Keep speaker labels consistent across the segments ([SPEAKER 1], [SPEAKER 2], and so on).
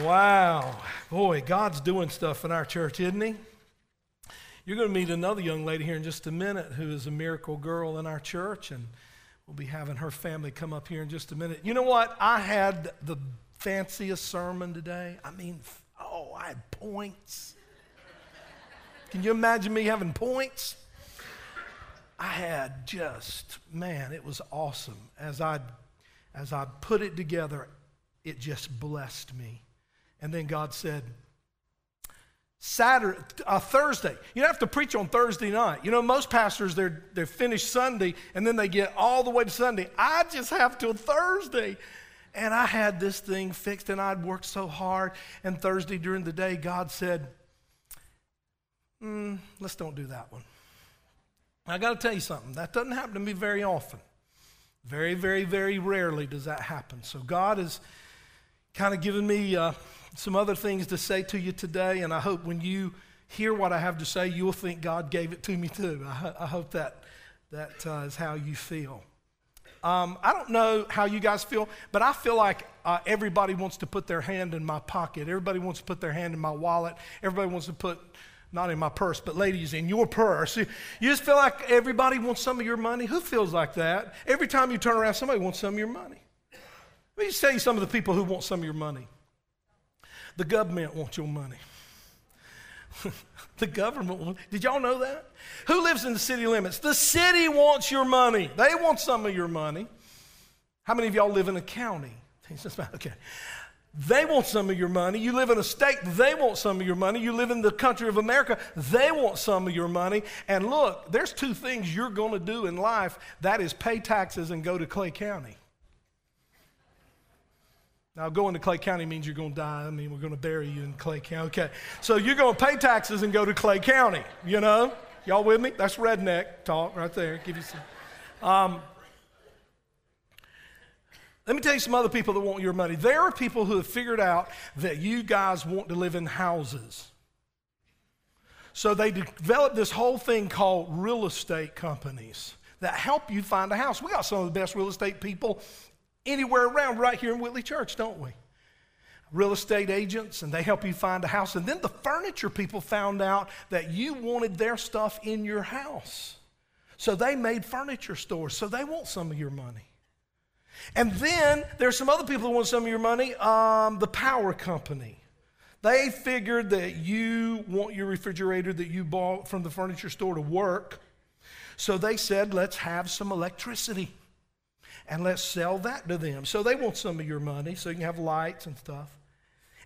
[SPEAKER 1] Wow. Boy, God's doing stuff in our church, isn't He? You're going to meet another young lady here in just a minute who is a miracle girl in our church, and we'll be having her family come up here in just a minute. You know what? I had the fanciest sermon today. I mean, oh, I had points. Can you imagine me having points? I had just, man, it was awesome. As I, as I put it together, it just blessed me. And then God said, Saturday, uh, Thursday. You don't have to preach on Thursday night. You know, most pastors they're they're finished Sunday and then they get all the way to Sunday. I just have till Thursday. And I had this thing fixed and I'd worked so hard. And Thursday during the day, God said, mm, let's don't do that one. I got to tell you something. That doesn't happen to me very often. Very, very, very rarely does that happen. So God has kind of given me uh, some other things to say to you today, and I hope when you hear what I have to say, you'll think God gave it to me too. I, I hope that that uh, is how you feel. Um, I don't know how you guys feel, but I feel like uh, everybody wants to put their hand in my pocket. Everybody wants to put their hand in my wallet. Everybody wants to put, not in my purse, but ladies, in your purse. You just feel like everybody wants some of your money. Who feels like that? Every time you turn around, somebody wants some of your money. Let me just tell you some of the people who want some of your money. The government wants your money. the government, did y'all know that? Who lives in the city limits? The city wants your money. They want some of your money. How many of y'all live in a county? Okay. They want some of your money. You live in a state, they want some of your money. You live in the country of America, they want some of your money. And look, there's two things you're going to do in life that is pay taxes and go to Clay County. Now, going to Clay County means you're going to die. I mean, we're going to bury you in Clay County. Okay. So you're going to pay taxes and go to Clay County, you know? Y'all with me? That's redneck talk right there. Give you some. Um, let me tell you some other people that want your money. There are people who have figured out that you guys want to live in houses. So they developed this whole thing called real estate companies that help you find a house. We got some of the best real estate people anywhere around right here in Whitley Church, don't we? Real estate agents, and they help you find a house. And then the furniture people found out that you wanted their stuff in your house. So they made furniture stores, so they want some of your money. And then there's some other people who want some of your money, um, the power company. They figured that you want your refrigerator that you bought from the furniture store to work. So they said, let's have some electricity and let's sell that to them. So they want some of your money so you can have lights and stuff.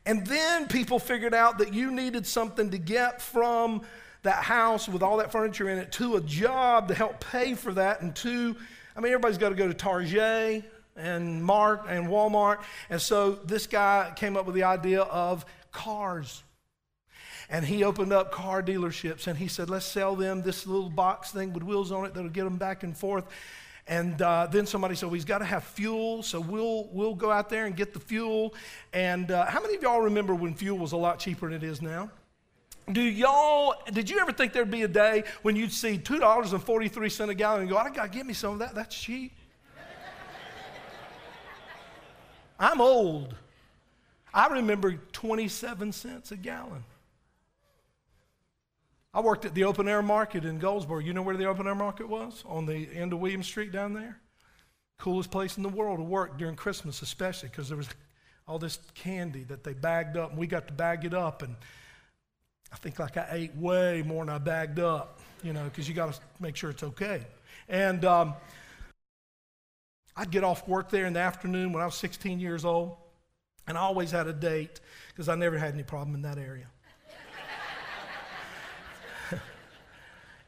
[SPEAKER 1] And then people figured out that you needed something to get from that house with all that furniture in it to a job to help pay for that. And to, I mean, everybody's got to go to Target and Mart and Walmart. And so this guy came up with the idea of cars. And he opened up car dealerships and he said, let's sell them this little box thing with wheels on it that'll get them back and forth. And uh, then somebody said, he's got to have fuel, so we'll, we'll go out there and get the fuel. And uh, how many of y'all remember when fuel was a lot cheaper than it is now? Do y'all, did you ever think there'd be a day when you'd see $2.43 a gallon and go, I got to get me some of that, that's cheap? I'm old. I remember 27 cents a gallon. I worked at the open air market in Goldsboro. You know where the open air market was? On the end of William Street down there? Coolest place in the world to work during Christmas, especially because there was all this candy that they bagged up, and we got to bag it up. And I think like I ate way more than I bagged up, you know, because you got to make sure it's okay. And um, I'd get off work there in the afternoon when I was 16 years old, and I always had a date because I never had any problem in that area.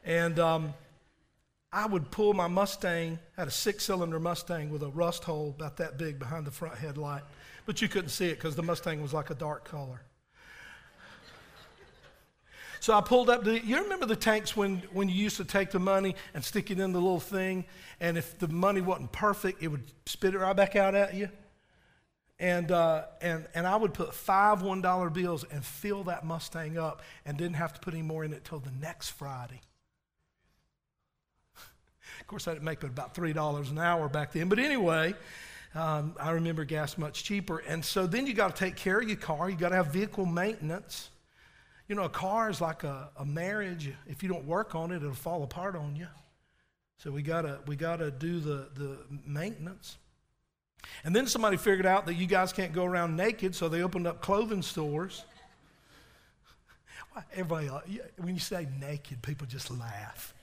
[SPEAKER 1] And um, I would pull my Mustang, had a six cylinder Mustang with a rust hole about that big behind the front headlight. But you couldn't see it because the Mustang was like a dark color. So I pulled up. The, you remember the tanks when, when you used to take the money and stick it in the little thing, and if the money wasn't perfect, it would spit it right back out at you? And, uh, and, and I would put five $1 bills and fill that Mustang up and didn't have to put any more in it till the next Friday. Course, I didn't make but about $3 an hour back then. But anyway, Um, I remember gas much cheaper. And so then you got to take care of your car. You got to have vehicle maintenance. You know, a car is like a, a marriage. If you don't work on it, it'll fall apart on you. So we gotta we gotta do the, the maintenance. And then somebody figured out that you guys can't go around naked, so they opened up clothing stores. Everybody, uh, when you say naked, people just laugh.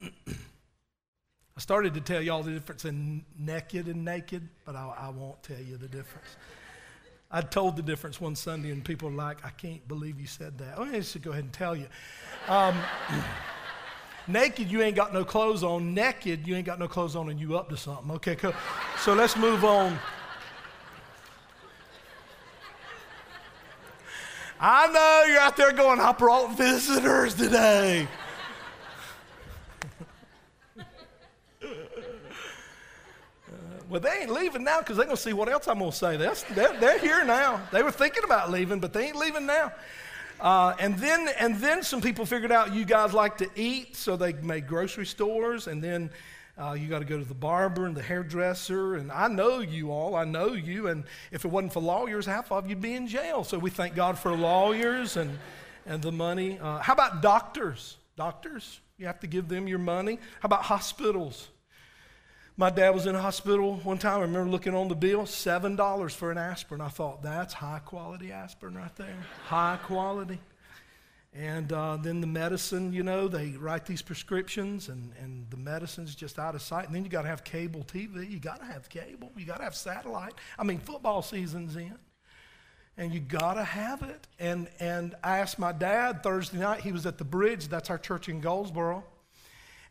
[SPEAKER 1] I started to tell y'all the difference in naked and naked, but I, I won't tell you the difference. I told the difference one Sunday, and people were like, I can't believe you said that. Oh, I should go ahead and tell you. Um, naked, you ain't got no clothes on. Naked, you ain't got no clothes on, and you up to something. Okay, cool. so let's move on. I know you're out there going, I brought visitors today. Well, they ain't leaving now because they're going to see what else I'm going to say. That's, they're, they're, here now. They were thinking about leaving, but they ain't leaving now. Uh, and, then, and then some people figured out you guys like to eat, so they made grocery stores. And then uh, you got to go to the barber and the hairdresser. And I know you all. I know you. And if it wasn't for lawyers, half of you'd be in jail. So we thank God for lawyers and, and the money. Uh, how about doctors? Doctors, you have to give them your money. How about hospitals? My dad was in a hospital one time. I remember looking on the bill, $7 for an aspirin. I thought, that's high quality aspirin right there. high quality. And uh, then the medicine, you know, they write these prescriptions and, and the medicine's just out of sight. And then you got to have cable TV. You got to have cable. You got to have satellite. I mean, football season's in. And you got to have it. And, and I asked my dad Thursday night, he was at the bridge. That's our church in Goldsboro.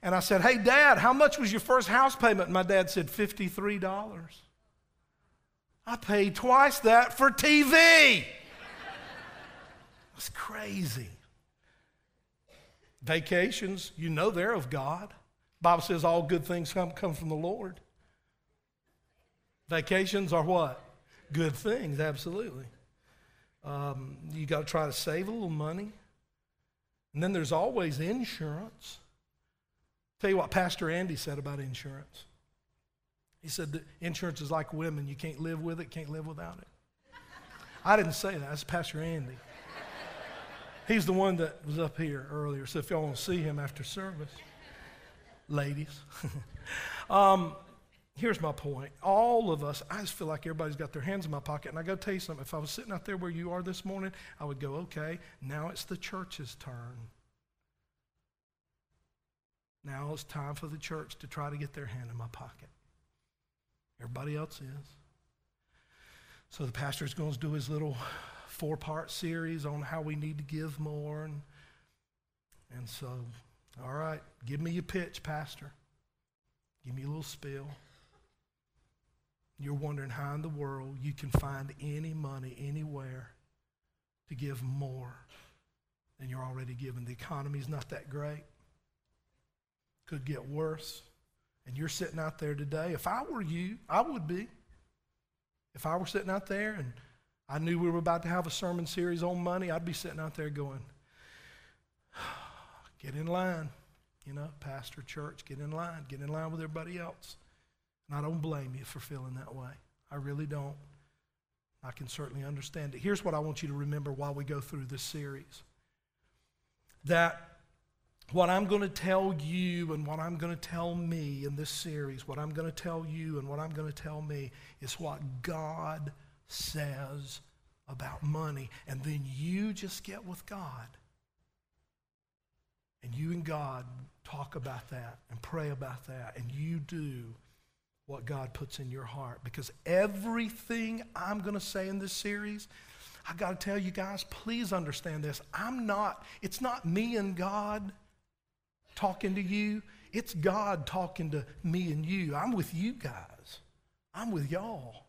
[SPEAKER 1] And I said, Hey, Dad, how much was your first house payment? And my dad said, $53. I paid twice that for TV. That's crazy. Vacations, you know they're of God. Bible says all good things come, come from the Lord. Vacations are what? Good things, absolutely. Um, you got to try to save a little money. And then there's always insurance. Tell you what Pastor Andy said about insurance. He said that insurance is like women. You can't live with it, can't live without it. I didn't say that. That's Pastor Andy. He's the one that was up here earlier. So if y'all want to see him after service, ladies. um, here's my point. All of us, I just feel like everybody's got their hands in my pocket. And I got to tell you something. If I was sitting out there where you are this morning, I would go, okay, now it's the church's turn. Now it's time for the church to try to get their hand in my pocket. Everybody else is. So the pastor's going to do his little four part series on how we need to give more. And, and so, all right, give me your pitch, Pastor. Give me a little spill. You're wondering how in the world you can find any money anywhere to give more than you're already giving. The economy's not that great could get worse. And you're sitting out there today. If I were you, I would be. If I were sitting out there and I knew we were about to have a sermon series on money, I'd be sitting out there going, get in line. You know, pastor, church, get in line. Get in line with everybody else. And I don't blame you for feeling that way. I really don't. I can certainly understand it. Here's what I want you to remember while we go through this series that what I'm going to tell you and what I'm going to tell me in this series, what I'm going to tell you and what I'm going to tell me is what God says about money. And then you just get with God. And you and God talk about that and pray about that. And you do what God puts in your heart. Because everything I'm going to say in this series, I got to tell you guys, please understand this. I'm not, it's not me and God talking to you, it's God talking to me and you. I'm with you guys, I'm with y'all.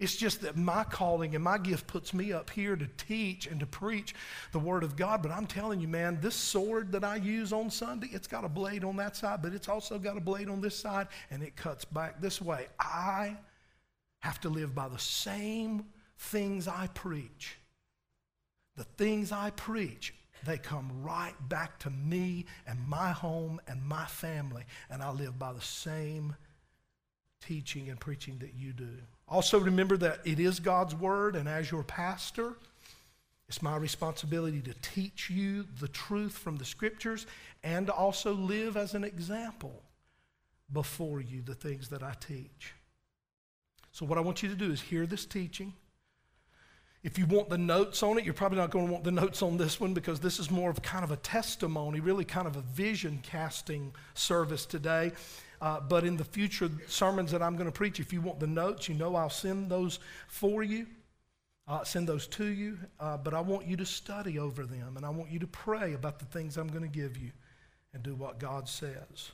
[SPEAKER 1] It's just that my calling and my gift puts me up here to teach and to preach the Word of God. But I'm telling you, man, this sword that I use on Sunday, it's got a blade on that side, but it's also got a blade on this side, and it cuts back this way. I have to live by the same things I preach. The things I preach they come right back to me and my home and my family, and I live by the same teaching and preaching that you do. Also, remember that it is God's Word, and as your pastor, it's my responsibility to teach you the truth from the Scriptures and to also live as an example before you the things that I teach. So, what I want you to do is hear this teaching. If you want the notes on it, you're probably not going to want the notes on this one because this is more of kind of a testimony, really kind of a vision casting service today. Uh, but in the future sermons that I'm going to preach, if you want the notes, you know I'll send those for you. I'll send those to you. Uh, but I want you to study over them and I want you to pray about the things I'm going to give you and do what God says.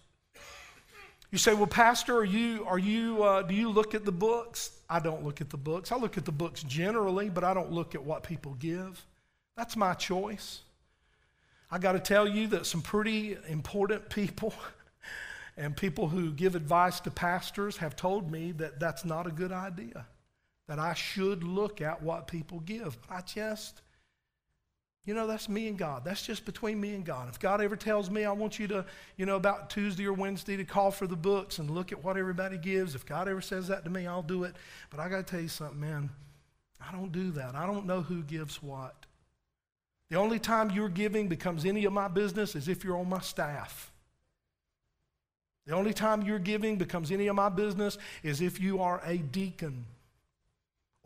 [SPEAKER 1] You say, well, Pastor, are you, are you, uh, do you look at the books? I don't look at the books. I look at the books generally, but I don't look at what people give. That's my choice. I got to tell you that some pretty important people and people who give advice to pastors have told me that that's not a good idea, that I should look at what people give. I just you know, that's me and God. That's just between me and God. If God ever tells me I want you to, you know, about Tuesday or Wednesday to call for the books and look at what everybody gives, if God ever says that to me, I'll do it. But I got to tell you something, man. I don't do that. I don't know who gives what. The only time your giving becomes any of my business is if you're on my staff. The only time your giving becomes any of my business is if you are a deacon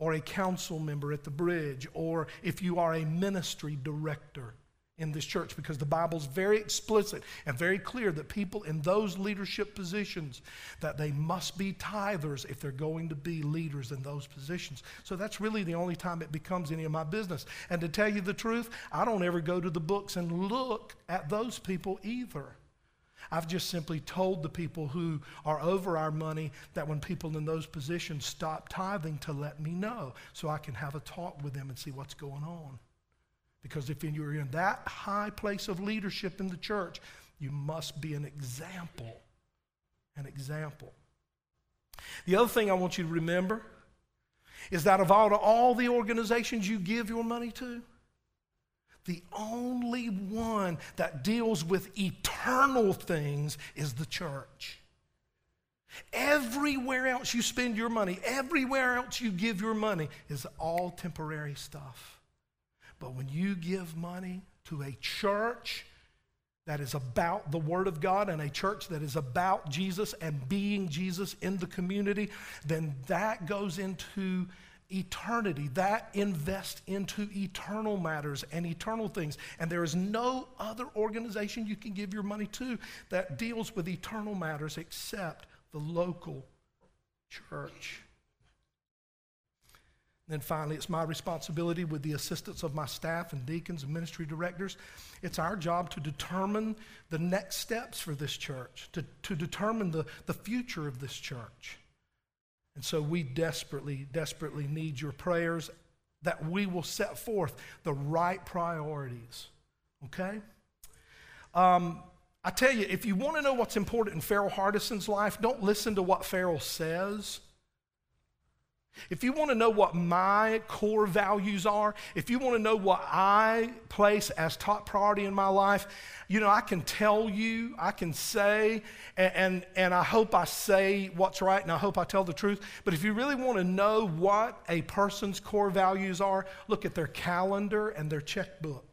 [SPEAKER 1] or a council member at the bridge, or if you are a ministry director in this church, because the Bible's very explicit and very clear that people in those leadership positions that they must be tithers if they're going to be leaders in those positions. So that's really the only time it becomes any of my business. And to tell you the truth, I don't ever go to the books and look at those people either. I've just simply told the people who are over our money that when people in those positions stop tithing to let me know so I can have a talk with them and see what's going on. Because if you're in that high place of leadership in the church, you must be an example. An example. The other thing I want you to remember is that of all, all the organizations you give your money to, the only one that deals with eternal things is the church. Everywhere else you spend your money, everywhere else you give your money is all temporary stuff. But when you give money to a church that is about the Word of God and a church that is about Jesus and being Jesus in the community, then that goes into eternity. That invests into eternal matters and eternal things. And there is no other organization you can give your money to that deals with eternal matters except the local church. And then finally, it's my responsibility with the assistance of my staff and deacons and ministry directors. It's our job to determine the next steps for this church, to, to determine the, the future of this church. And so we desperately, desperately need your prayers that we will set forth the right priorities. Okay? Um, I tell you, if you want to know what's important in Farrell Hardison's life, don't listen to what Farrell says. If you want to know what my core values are, if you want to know what I place as top priority in my life, you know, I can tell you, I can say, and, and, and, I hope I say what's right and I hope I tell the truth. But if you really want to know what a person's core values are, look at their calendar and their checkbook.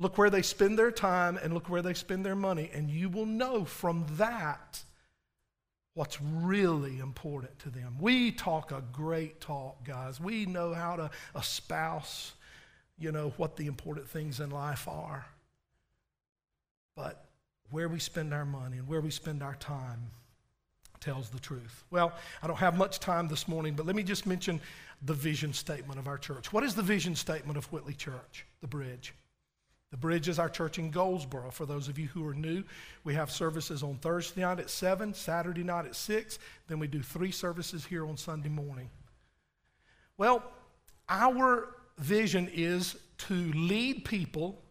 [SPEAKER 1] Look where they spend their time and look where they spend their money, and you will know from that what's really important to them. We talk a great talk, guys. We know how to espouse, you know, what the important things in life are. But where we spend our money and where we spend our time tells the truth. Well, I don't have much time this morning, but let me just mention the vision statement of our church. What is the vision statement of Whitley Church, the bridge? The Bridge is our church in Goldsboro. For those of you who are new, we have services on Thursday night at 7, Saturday night at 6, then we do three services here on Sunday morning. Well, our vision is to lead people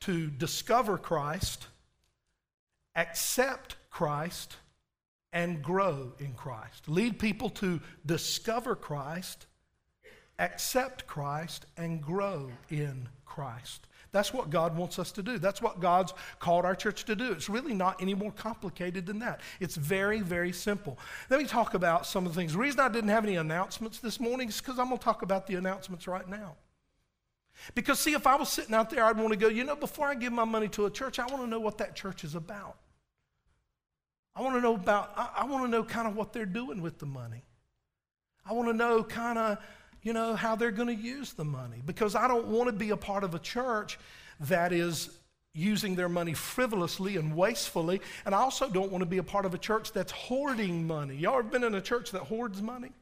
[SPEAKER 1] to discover Christ, accept Christ, and grow in Christ. Lead people to discover Christ, accept Christ and grow in Christ. That's what God wants us to do. That's what God's called our church to do. It's really not any more complicated than that. It's very, very simple. Let me talk about some of the things. The reason I didn't have any announcements this morning is because I'm going to talk about the announcements right now. Because, see, if I was sitting out there, I'd want to go, you know, before I give my money to a church, I want to know what that church is about. I want to know about, I, I want to know kind of what they're doing with the money. I want to know kind of you know, how they're going to use the money because I don't want to be a part of a church that is using their money frivolously and wastefully. And I also don't want to be a part of a church that's hoarding money. Y'all ever been in a church that hoards money?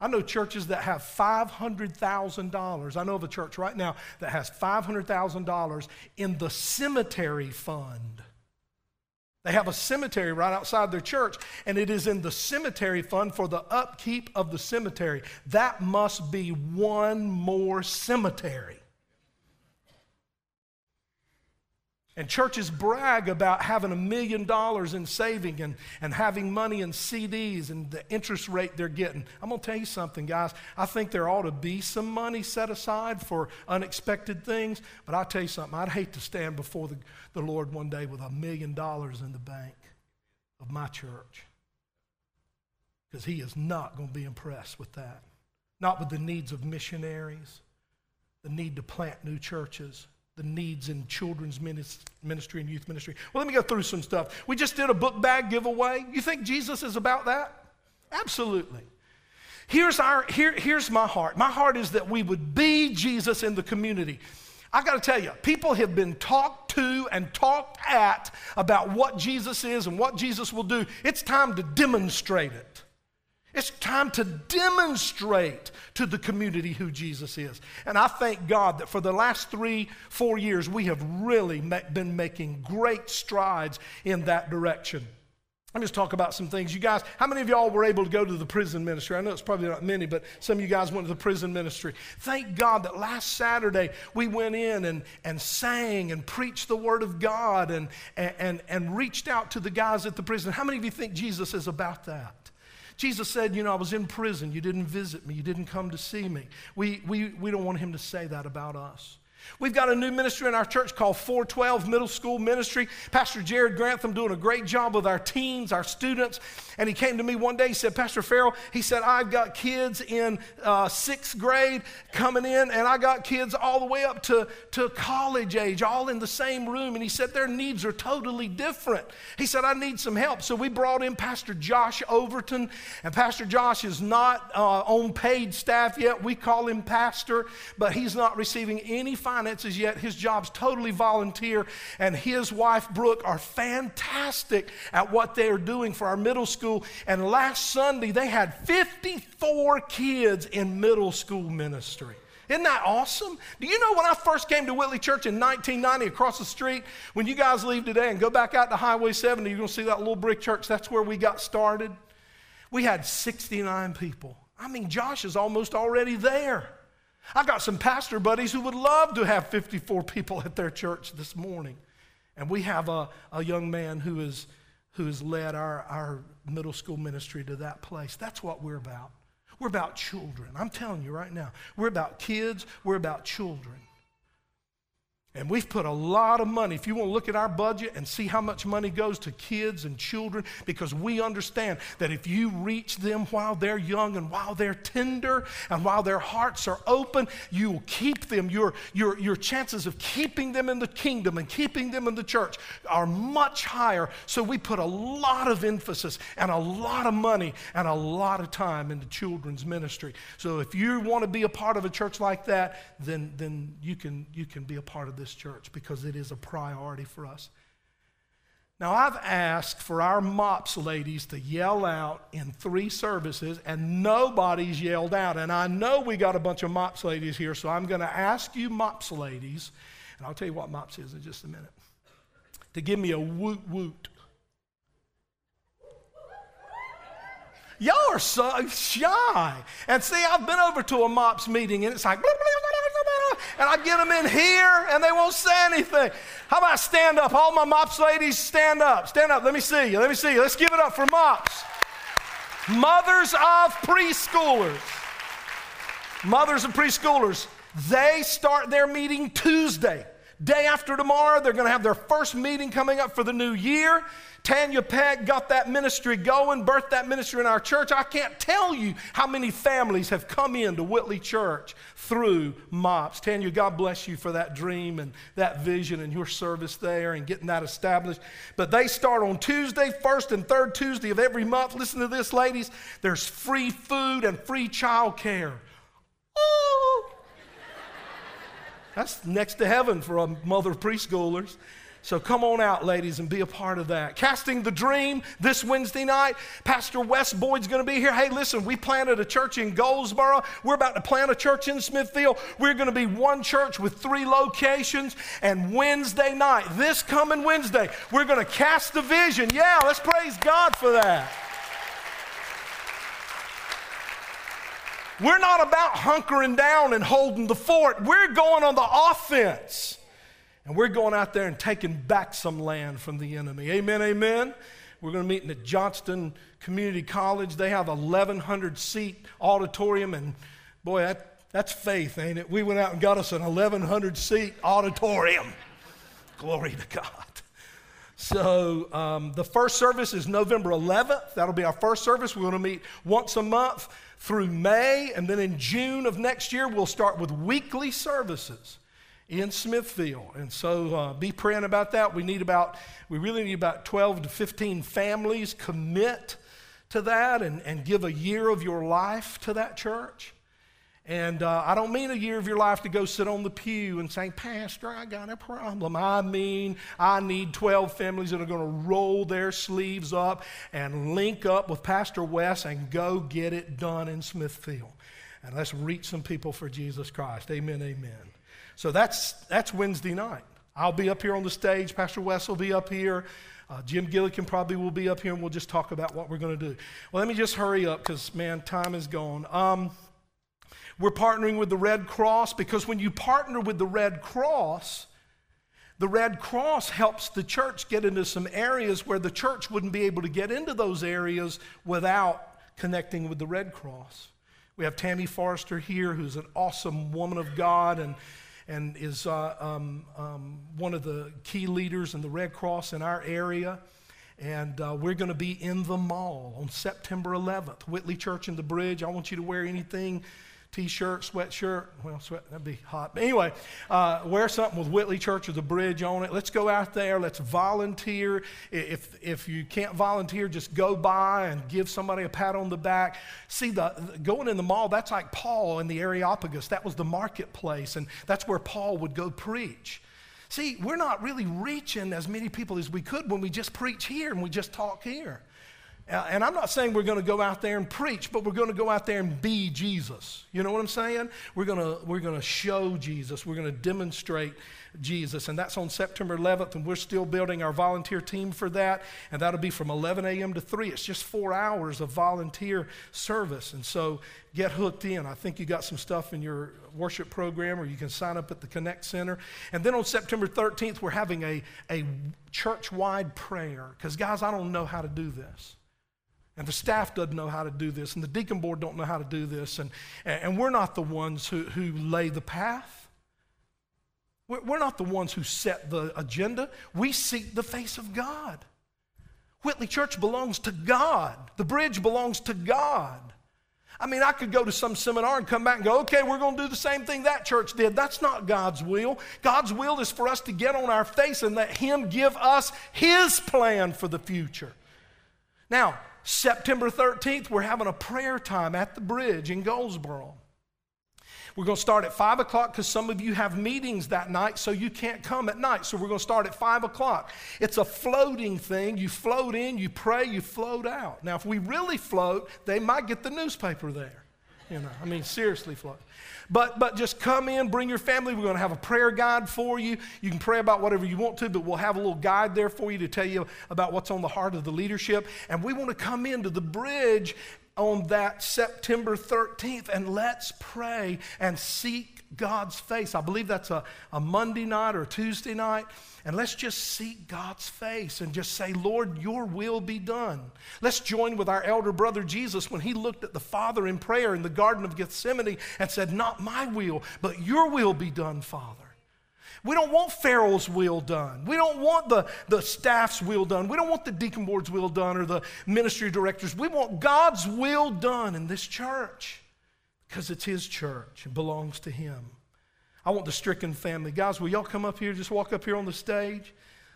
[SPEAKER 1] I know churches that have $500,000. I know of a church right now that has $500,000 in the cemetery fund. They have a cemetery right outside their church, and it is in the cemetery fund for the upkeep of the cemetery. That must be one more cemetery. And churches brag about having a million dollars in saving and, and having money in CDs and the interest rate they're getting. I'm going to tell you something, guys. I think there ought to be some money set aside for unexpected things. But I'll tell you something. I'd hate to stand before the, the Lord one day with a million dollars in the bank of my church. Because He is not going to be impressed with that. Not with the needs of missionaries, the need to plant new churches the needs in children's ministry and youth ministry. Well, let me go through some stuff. We just did a book bag giveaway. You think Jesus is about that? Absolutely. Here's, our, here, here's my heart. My heart is that we would be Jesus in the community. I got to tell you, people have been talked to and talked at about what Jesus is and what Jesus will do. It's time to demonstrate it. It's time to demonstrate to the community who Jesus is. And I thank God that for the last three, four years, we have really been making great strides in that direction. Let me just talk about some things. You guys, how many of y'all were able to go to the prison ministry? I know it's probably not many, but some of you guys went to the prison ministry. Thank God that last Saturday we went in and, and sang and preached the word of God and, and, and reached out to the guys at the prison. How many of you think Jesus is about that? Jesus said, You know, I was in prison. You didn't visit me. You didn't come to see me. We, we, we don't want him to say that about us. We've got a new ministry in our church called 412 Middle School Ministry. Pastor Jared Grantham doing a great job with our teens, our students. And he came to me one day. He said, Pastor Farrell, he said, I've got kids in uh, sixth grade coming in, and I got kids all the way up to, to college age, all in the same room. And he said, their needs are totally different. He said, I need some help. So we brought in Pastor Josh Overton. And Pastor Josh is not uh, on paid staff yet. We call him Pastor, but he's not receiving any finances yet. His job's totally volunteer. And his wife, Brooke, are fantastic at what they're doing for our middle school. And last Sunday, they had 54 kids in middle school ministry. Isn't that awesome? Do you know when I first came to Whitley Church in 1990 across the street? When you guys leave today and go back out to Highway 70, you're going to see that little brick church. That's where we got started. We had 69 people. I mean, Josh is almost already there. I got some pastor buddies who would love to have 54 people at their church this morning. And we have a, a young man who, is, who has led our, our middle school ministry to that place. That's what we're about. We're about children. I'm telling you right now. We're about kids, we're about children. And we've put a lot of money. If you want to look at our budget and see how much money goes to kids and children, because we understand that if you reach them while they're young and while they're tender and while their hearts are open, you will keep them. Your, your, your chances of keeping them in the kingdom and keeping them in the church are much higher. So we put a lot of emphasis and a lot of money and a lot of time into children's ministry. So if you want to be a part of a church like that, then, then you, can, you can be a part of this church because it is a priority for us. Now, I've asked for our MOPS ladies to yell out in three services, and nobody's yelled out. And I know we got a bunch of MOPS ladies here, so I'm going to ask you, MOPS ladies, and I'll tell you what MOPS is in just a minute, to give me a woot woot. Y'all are so shy. And see, I've been over to a MOPS meeting, and it's like, blah, blah, blah, and I get them in here and they won't say anything. How about stand up? All my mops ladies, stand up. Stand up. Let me see you. Let me see you. Let's give it up for mops. Mothers of preschoolers. Mothers of preschoolers, they start their meeting Tuesday. Day after tomorrow, they're going to have their first meeting coming up for the new year. Tanya Peck got that ministry going, birthed that ministry in our church. I can't tell you how many families have come into Whitley Church through MOPS. Tanya, God bless you for that dream and that vision and your service there and getting that established. But they start on Tuesday, first and third Tuesday of every month. Listen to this, ladies. There's free food and free child care. That's next to heaven for a mother of preschoolers. So come on out, ladies, and be a part of that. Casting the Dream this Wednesday night. Pastor Wes Boyd's going to be here. Hey, listen, we planted a church in Goldsboro. We're about to plant a church in Smithfield. We're going to be one church with three locations. And Wednesday night, this coming Wednesday, we're going to cast the vision. Yeah, let's praise God for that. We're not about hunkering down and holding the fort. We're going on the offense. And we're going out there and taking back some land from the enemy. Amen, amen. We're going to meet in the Johnston Community College. They have 1,100 seat auditorium, and boy, that, that's faith, ain't it? We went out and got us an 1,100 seat auditorium. Glory to God. So um, the first service is November 11th. That'll be our first service. We're going to meet once a month through May, and then in June of next year, we'll start with weekly services in Smithfield. And so uh, be praying about that. We need about, we really need about 12 to 15 families commit to that and, and give a year of your life to that church. And uh, I don't mean a year of your life to go sit on the pew and say, Pastor, I got a problem. I mean, I need 12 families that are going to roll their sleeves up and link up with Pastor Wes and go get it done in Smithfield. And let's reach some people for Jesus Christ. Amen, amen. So that's, that's Wednesday night. I'll be up here on the stage. Pastor Wes will be up here. Uh, Jim Gillikin probably will be up here, and we'll just talk about what we're going to do. Well, let me just hurry up because, man, time is gone. Um, we're partnering with the Red Cross because when you partner with the Red Cross, the Red Cross helps the church get into some areas where the church wouldn't be able to get into those areas without connecting with the Red Cross. We have Tammy Forrester here, who's an awesome woman of God and, and is uh, um, um, one of the key leaders in the Red Cross in our area. And uh, we're going to be in the mall on September 11th. Whitley Church in the Bridge. I want you to wear anything t-shirt, sweatshirt. Well, sweat that'd be hot. But anyway, uh, wear something with Whitley Church or the bridge on it. Let's go out there. Let's volunteer. If if you can't volunteer, just go by and give somebody a pat on the back. See, the going in the mall. That's like Paul in the Areopagus. That was the marketplace, and that's where Paul would go preach. See, we're not really reaching as many people as we could when we just preach here and we just talk here. Uh, and I'm not saying we're going to go out there and preach, but we're going to go out there and be Jesus. You know what I'm saying? We're going to, we're going to show Jesus. We're going to demonstrate Jesus. And that's on September 11th, and we're still building our volunteer team for that. And that'll be from 11 a.m. to 3. It's just four hours of volunteer service. And so get hooked in. I think you got some stuff in your worship program, or you can sign up at the Connect Center. And then on September 13th, we're having a, a church wide prayer. Because, guys, I don't know how to do this. And the staff doesn't know how to do this, and the deacon board don't know how to do this, and, and we're not the ones who, who lay the path. We're, not the ones who set the agenda. We seek the face of God. Whitley Church belongs to God. The bridge belongs to God. I mean, I could go to some seminar and come back and go, okay, we're going to do the same thing that church did. That's not God's will. God's will is for us to get on our face and let Him give us His plan for the future. Now, September 13th, we're having a prayer time at the bridge in Goldsboro. We're going to start at 5 o'clock because some of you have meetings that night, so you can't come at night. So we're going to start at 5 o'clock. It's a floating thing. You float in, you pray, you float out. Now, if we really float, they might get the newspaper there. You know, I mean, seriously float. But, but just come in, bring your family. We're going to have a prayer guide for you. You can pray about whatever you want to, but we'll have a little guide there for you to tell you about what's on the heart of the leadership. And we want to come into the bridge on that September 13th and let's pray and seek God's face. I believe that's a, a Monday night or Tuesday night. And let's just seek God's face and just say, Lord, your will be done. Let's join with our elder brother Jesus when he looked at the Father in prayer in the Garden of Gethsemane and said, Not my will, but your will be done, Father. We don't want Farrell's will done. We don't want the, the staff's will done. We don't want the deacon board's will done or the ministry directors. We want God's will done in this church because it's His church. and belongs to Him. I want the Strickland family. Guys, will y'all come up here? Just walk up here on the stage.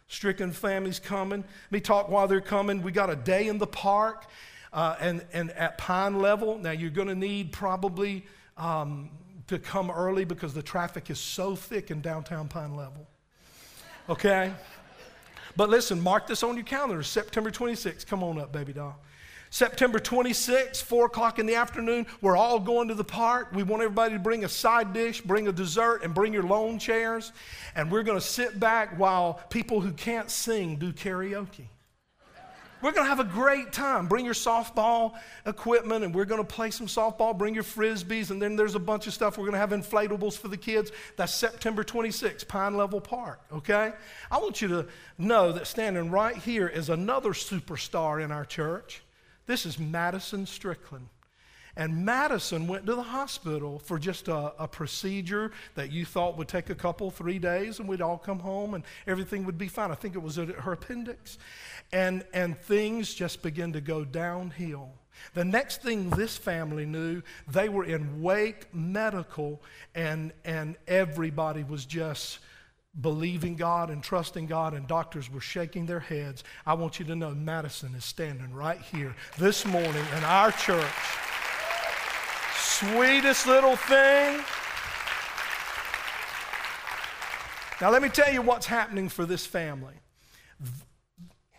[SPEAKER 1] Strickland families coming. Let me talk while they're coming. We got a day in the park uh, and, and at Pine Level. Now, you're going to need probably um, to come early because the traffic is so thick in downtown Pine Level. Okay? But listen, mark this on your calendar September 26th. Come on up, baby doll. September 26th, 4 o'clock in the afternoon, we're all going to the park. We want everybody to bring a side dish, bring a dessert, and bring your lawn chairs. And we're going to sit back while people who can't sing do karaoke. We're going to have a great time. Bring your softball equipment and we're going to play some softball. Bring your frisbees, and then there's a bunch of stuff. We're going to have inflatables for the kids. That's September 26th, Pine Level Park, okay? I want you to know that standing right here is another superstar in our church. This is Madison Strickland. And Madison went to the hospital for just a, a, procedure that you thought would take a couple, three days, and we'd all come home and everything would be fine. I think it was her appendix. And, and things just began to go downhill. The next thing this family knew, they were in Wake Medical, and, and everybody was just believing God and trusting God, and doctors were shaking their heads. I want you to know Madison is standing right here this morning in our church. Sweetest little thing. Now, let me tell you what's happening for this family.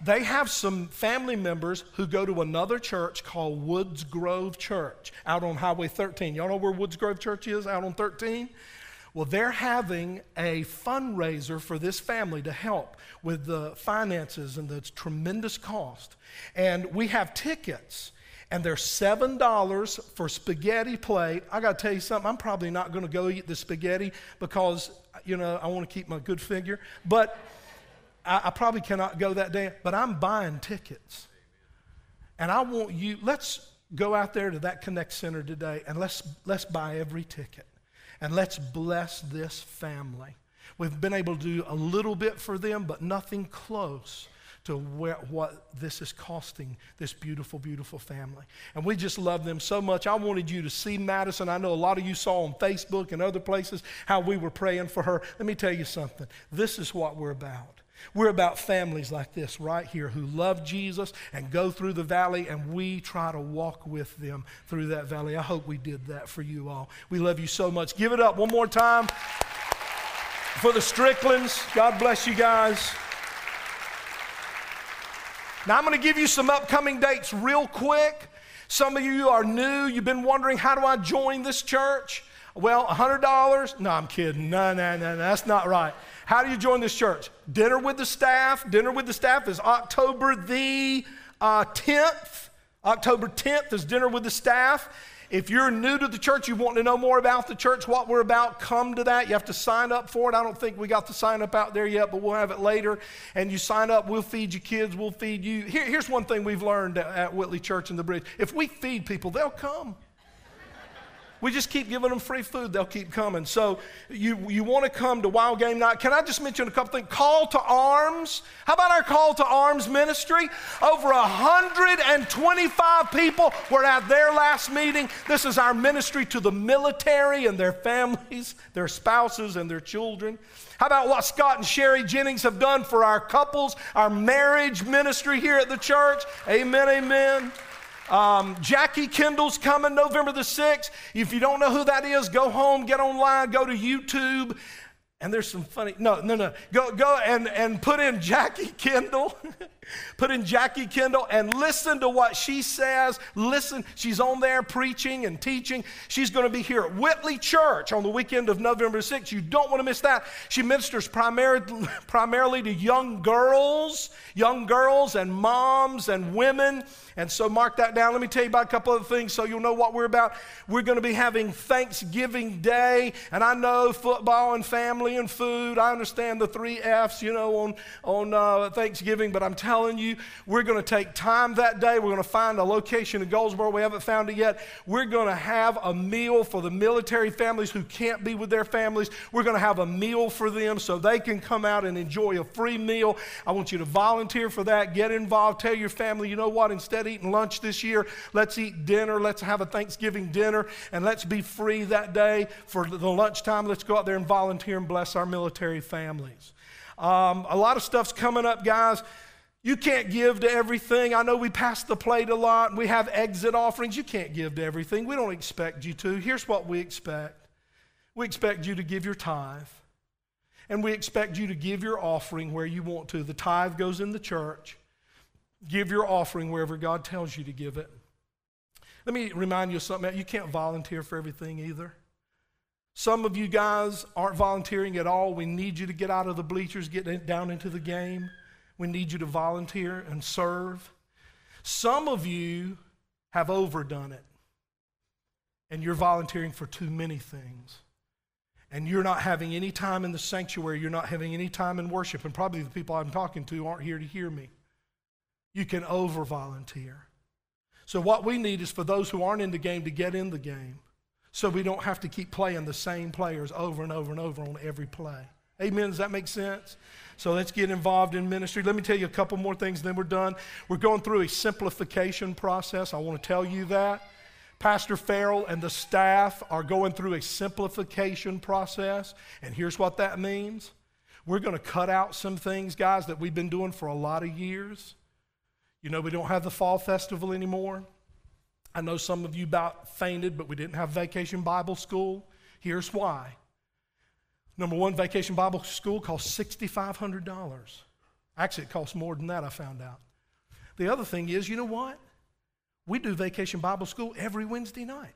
[SPEAKER 1] They have some family members who go to another church called Woods Grove Church out on Highway 13. Y'all know where Woods Grove Church is out on 13? Well, they're having a fundraiser for this family to help with the finances and the tremendous cost. And we have tickets, and they're $7 for spaghetti plate. I got to tell you something, I'm probably not going to go eat the spaghetti because, you know, I want to keep my good figure. But I, I probably cannot go that day, but I'm buying tickets. And I want you, let's go out there to that Connect Center today and let's, let's buy every ticket and let's bless this family. We've been able to do a little bit for them, but nothing close to where, what this is costing this beautiful, beautiful family. And we just love them so much. I wanted you to see Madison. I know a lot of you saw on Facebook and other places how we were praying for her. Let me tell you something. This is what we're about. We're about families like this right here who love Jesus and go through the valley, and we try to walk with them through that valley. I hope we did that for you all. We love you so much. Give it up one more time for the Stricklands. God bless you guys. Now, I'm going to give you some upcoming dates real quick. Some of you are new. You've been wondering, how do I join this church? Well, $100? No, I'm kidding. No, no, no, no, that's not right. How do you join this church? Dinner with the staff. Dinner with the staff is October the uh, 10th. October 10th is dinner with the staff. If you're new to the church, you want to know more about the church, what we're about, come to that. You have to sign up for it. I don't think we got the sign up out there yet, but we'll have it later. And you sign up, we'll feed you kids, we'll feed you. Here, here's one thing we've learned at Whitley Church in the Bridge if we feed people, they'll come. We just keep giving them free food, they'll keep coming. So you, you want to come to Wild Game Night. Can I just mention a couple things? Call to Arms. How about our Call to Arms ministry? Over 125 people were at their last meeting. This is our ministry to the military and their families, their spouses, and their children. How about what Scott and Sherry Jennings have done for our couples, our marriage ministry here at the church? Amen, amen. Um, Jackie Kendall's coming November the 6th. If you don't know who that is, go home, get online, go to YouTube, and there's some funny, no, no, no. Go, go and, and put in Jackie Kendall. put in Jackie Kendall and listen to what she says. Listen, she's on there preaching and teaching. She's going to be here at Whitley Church on the weekend of November 6th. You don't want to miss that. She ministers primarily, primarily to young girls, young girls and moms and women. And so mark that down. Let me tell you about a couple of things so you'll know what we're about. We're going to be having Thanksgiving Day. And I know football and family and food. I understand the three F's, you know, on, on uh, Thanksgiving. But I'm telling you, we're going to take time that day. We're going to find a location in Goldsboro. We haven't found it yet. We're going to have a meal for the military families who can't be with their families. We're going to have a meal for them so they can come out and enjoy a free meal. I want you to volunteer for that. Get involved. Tell your family, you know what? Instead of eating lunch this year. Let's eat dinner. Let's have a Thanksgiving dinner and let's be free that day for the lunchtime. Let's go out there and volunteer and bless our military families. Um, a lot of stuff's coming up, guys. You can't give to everything. I know we pass the plate a lot. We have exit offerings. You can't give to everything. We don't expect you to. Here's what we expect we expect you to give your tithe, and we expect you to give your offering where you want to. The tithe goes in the church. Give your offering wherever God tells you to give it. Let me remind you of something. You can't volunteer for everything either. Some of you guys aren't volunteering at all. We need you to get out of the bleachers, get down into the game. We need you to volunteer and serve. Some of you have overdone it, and you're volunteering for too many things. And you're not having any time in the sanctuary, you're not having any time in worship, and probably the people I'm talking to aren't here to hear me you can over volunteer. So, what we need is for those who aren't in the game to get in the game so we don't have to keep playing the same players over and over and over on every play. Amen. Does that make sense? So let's get involved in ministry. Let me tell you a couple more things, then we're done. We're going through a simplification process. I want to tell you that. Pastor Farrell and the staff are going through a simplification process, and here's what that means. We're going to cut out some things, guys, that we've been doing for a lot of years. You know, we don't have the fall festival anymore. I know some of you about fainted, but we didn't have vacation Bible school. Here's why. Number one, vacation Bible school costs $6,500. Actually, it costs more than that, I found out. The other thing is, you know what? We do vacation Bible school every Wednesday night.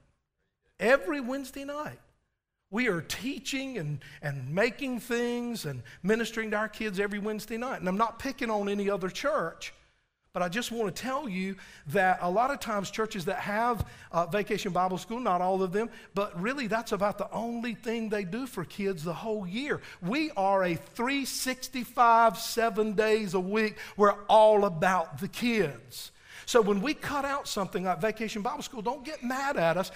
[SPEAKER 1] Every Wednesday night. We are teaching and, and making things and ministering to our kids every Wednesday night. And I'm not picking on any other church, but I just want to tell you that a lot of times churches that have uh, vacation Bible school, not all of them, but really that's about the only thing they do for kids the whole year. We are a 365, seven days a week. We're all about the kids. So when we cut out something like Vacation Bible School, don't get mad at us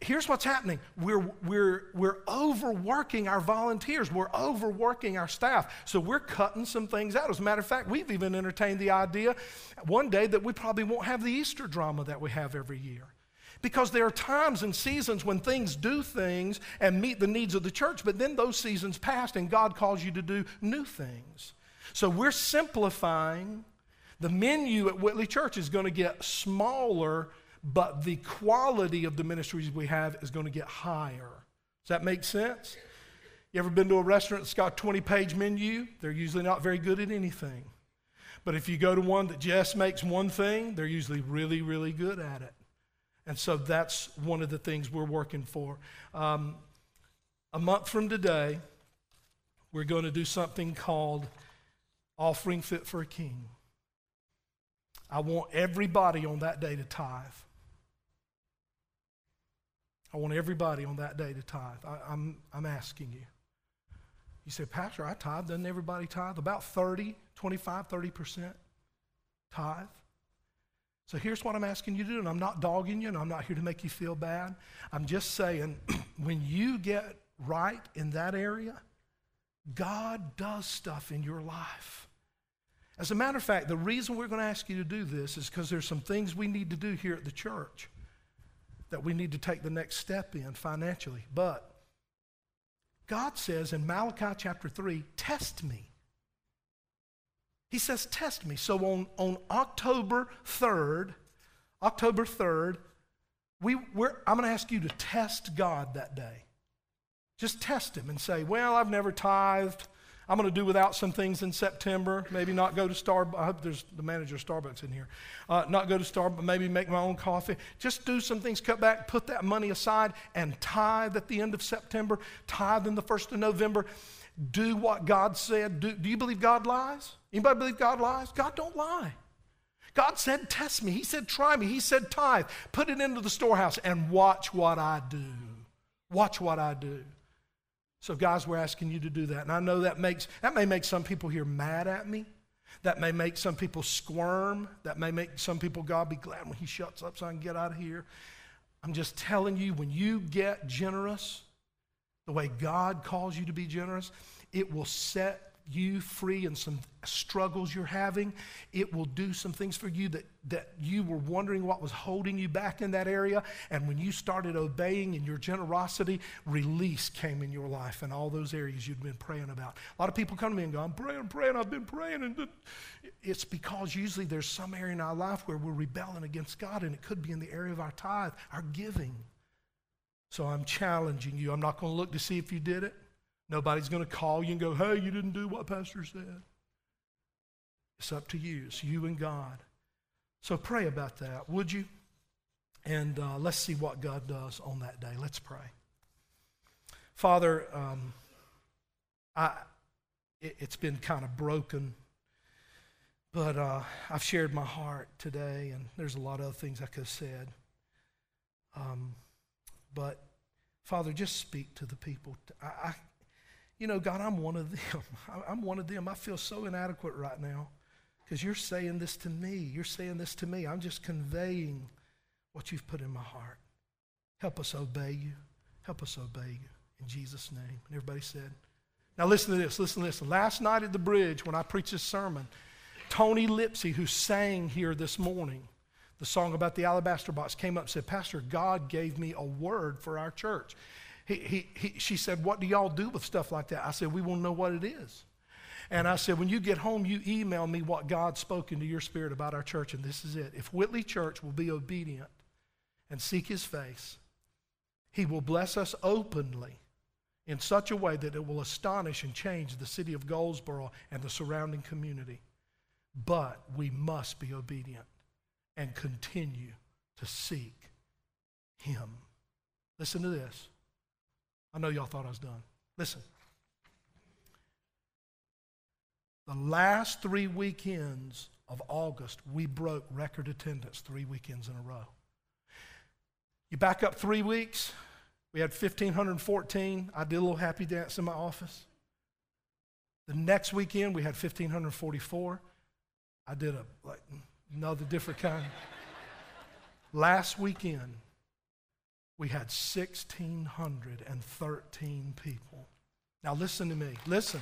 [SPEAKER 1] here's what's happening we're, we're, we're overworking our volunteers, we're overworking our staff. So we're cutting some things out. As a matter of fact, we've even entertained the idea one day that we probably won't have the Easter drama that we have every year. Because there are times and seasons when things do things and meet the needs of the church, but then those seasons pass and God calls you to do new things. So we're simplifying. The menu at Whitley Church is going to get smaller but the quality of the ministries we have is going to get higher. Does that make sense? You ever been to a restaurant that's got a 20 page menu? They're usually not very good at anything. But if you go to one that just makes one thing, they're usually really, really good at it. And so that's one of the things we're working for. Um, a month from today, we're going to do something called Offering Fit for a King. I want everybody on that day to tithe. I want everybody on that day to tithe. I, am I'm, I'm asking you. You say, Pastor, I tithe. Doesn't everybody tithe? About 30, 25, 30% tithe. So here's what I'm asking you to do, and I'm not dogging you, and I'm not here to make you feel bad. I'm just saying, when you get right in that area, God does stuff in your life. As a matter of fact, the reason we're going to ask you to do this is because there's some things we need to do here at the church that we need to take the next step in financially. But God says in Malachi chapter 3, test me. He says, test me. So on, on October 3rd, October 3rd, we, we're, I'm going to ask you to test God that day. Just test him and say, Well, I've never tithed. I'm going to do without some things in September. Maybe not go to Starbucks. I hope there's the manager of Starbucks in here. Uh, not go to Starbucks. Maybe make my own coffee. Just do some things. Cut back. Put that money aside and tithe at the end of September. Tithe in the first of November. Do what God said. Do, do you believe God lies? Anybody believe God lies? God don't lie. God said, Test me. He said, Try me. He said, Tithe. Put it into the storehouse and watch what I do. Watch what I do. So, guys, we're asking you to do that. And I know that makes that may make some people here mad at me. That may make some people squirm. That may make some people, God be glad when He shuts up so I can get out of here. I'm just telling you, when you get generous, the way God calls you to be generous, it will set you free and some struggles you're having. It will do some things for you that, that you were wondering what was holding you back in that area. And when you started obeying in your generosity, release came in your life in all those areas you'd been praying about. A lot of people come to me and go, I'm praying, I'm praying, I've been praying. And it's because usually there's some area in our life where we're rebelling against God, and it could be in the area of our tithe, our giving. So I'm challenging you. I'm not going to look to see if you did it. Nobody's going to call you and go, hey, you didn't do what Pastor said. It's up to you. It's you and God. So pray about that, would you? And uh, let's see what God does on that day. Let's pray. Father, um, I, it, has been kind of broken, but uh, I've shared my heart today, and there's a lot of other things I could have said. Um, but Father, just speak to the people. I, I, you know, God, I'm one of them. I'm one of them. I feel so inadequate right now because you're saying this to me. You're saying this to me. I'm just conveying what you've put in my heart. Help us obey you. Help us obey you. In Jesus' name. And everybody said, now listen to this. Listen to this. Last night at the bridge, when I preached this sermon, Tony Lipsy, who sang here this morning, the song about the alabaster box, came up and said, Pastor, God gave me a word for our church. He, he, he, she said, What do y'all do with stuff like that? I said, We want to know what it is. And I said, When you get home, you email me what God spoke into your spirit about our church. And this is it. If Whitley Church will be obedient and seek his face, he will bless us openly in such a way that it will astonish and change the city of Goldsboro and the surrounding community. But we must be obedient and continue to seek him. Listen to this. I know y'all thought I was done. Listen. The last three weekends of August, we broke record attendance three weekends in a row. You back up three weeks, we had 1,514. I did a little happy dance in my office. The next weekend, we had 1,544. I did a like another different kind. Last weekend, we had 1,613 people. Now, listen to me. Listen.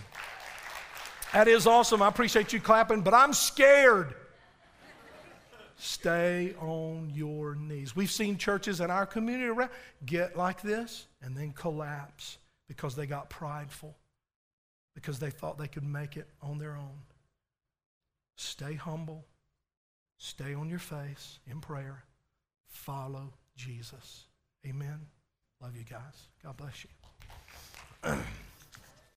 [SPEAKER 1] That is awesome. I appreciate you clapping, but I'm scared. Stay on your knees. We've seen churches in our community get like this and then collapse because they got prideful, because they thought they could make it on their own. Stay humble. Stay on your face in prayer. Follow Jesus. Amen. Love you guys. God bless you.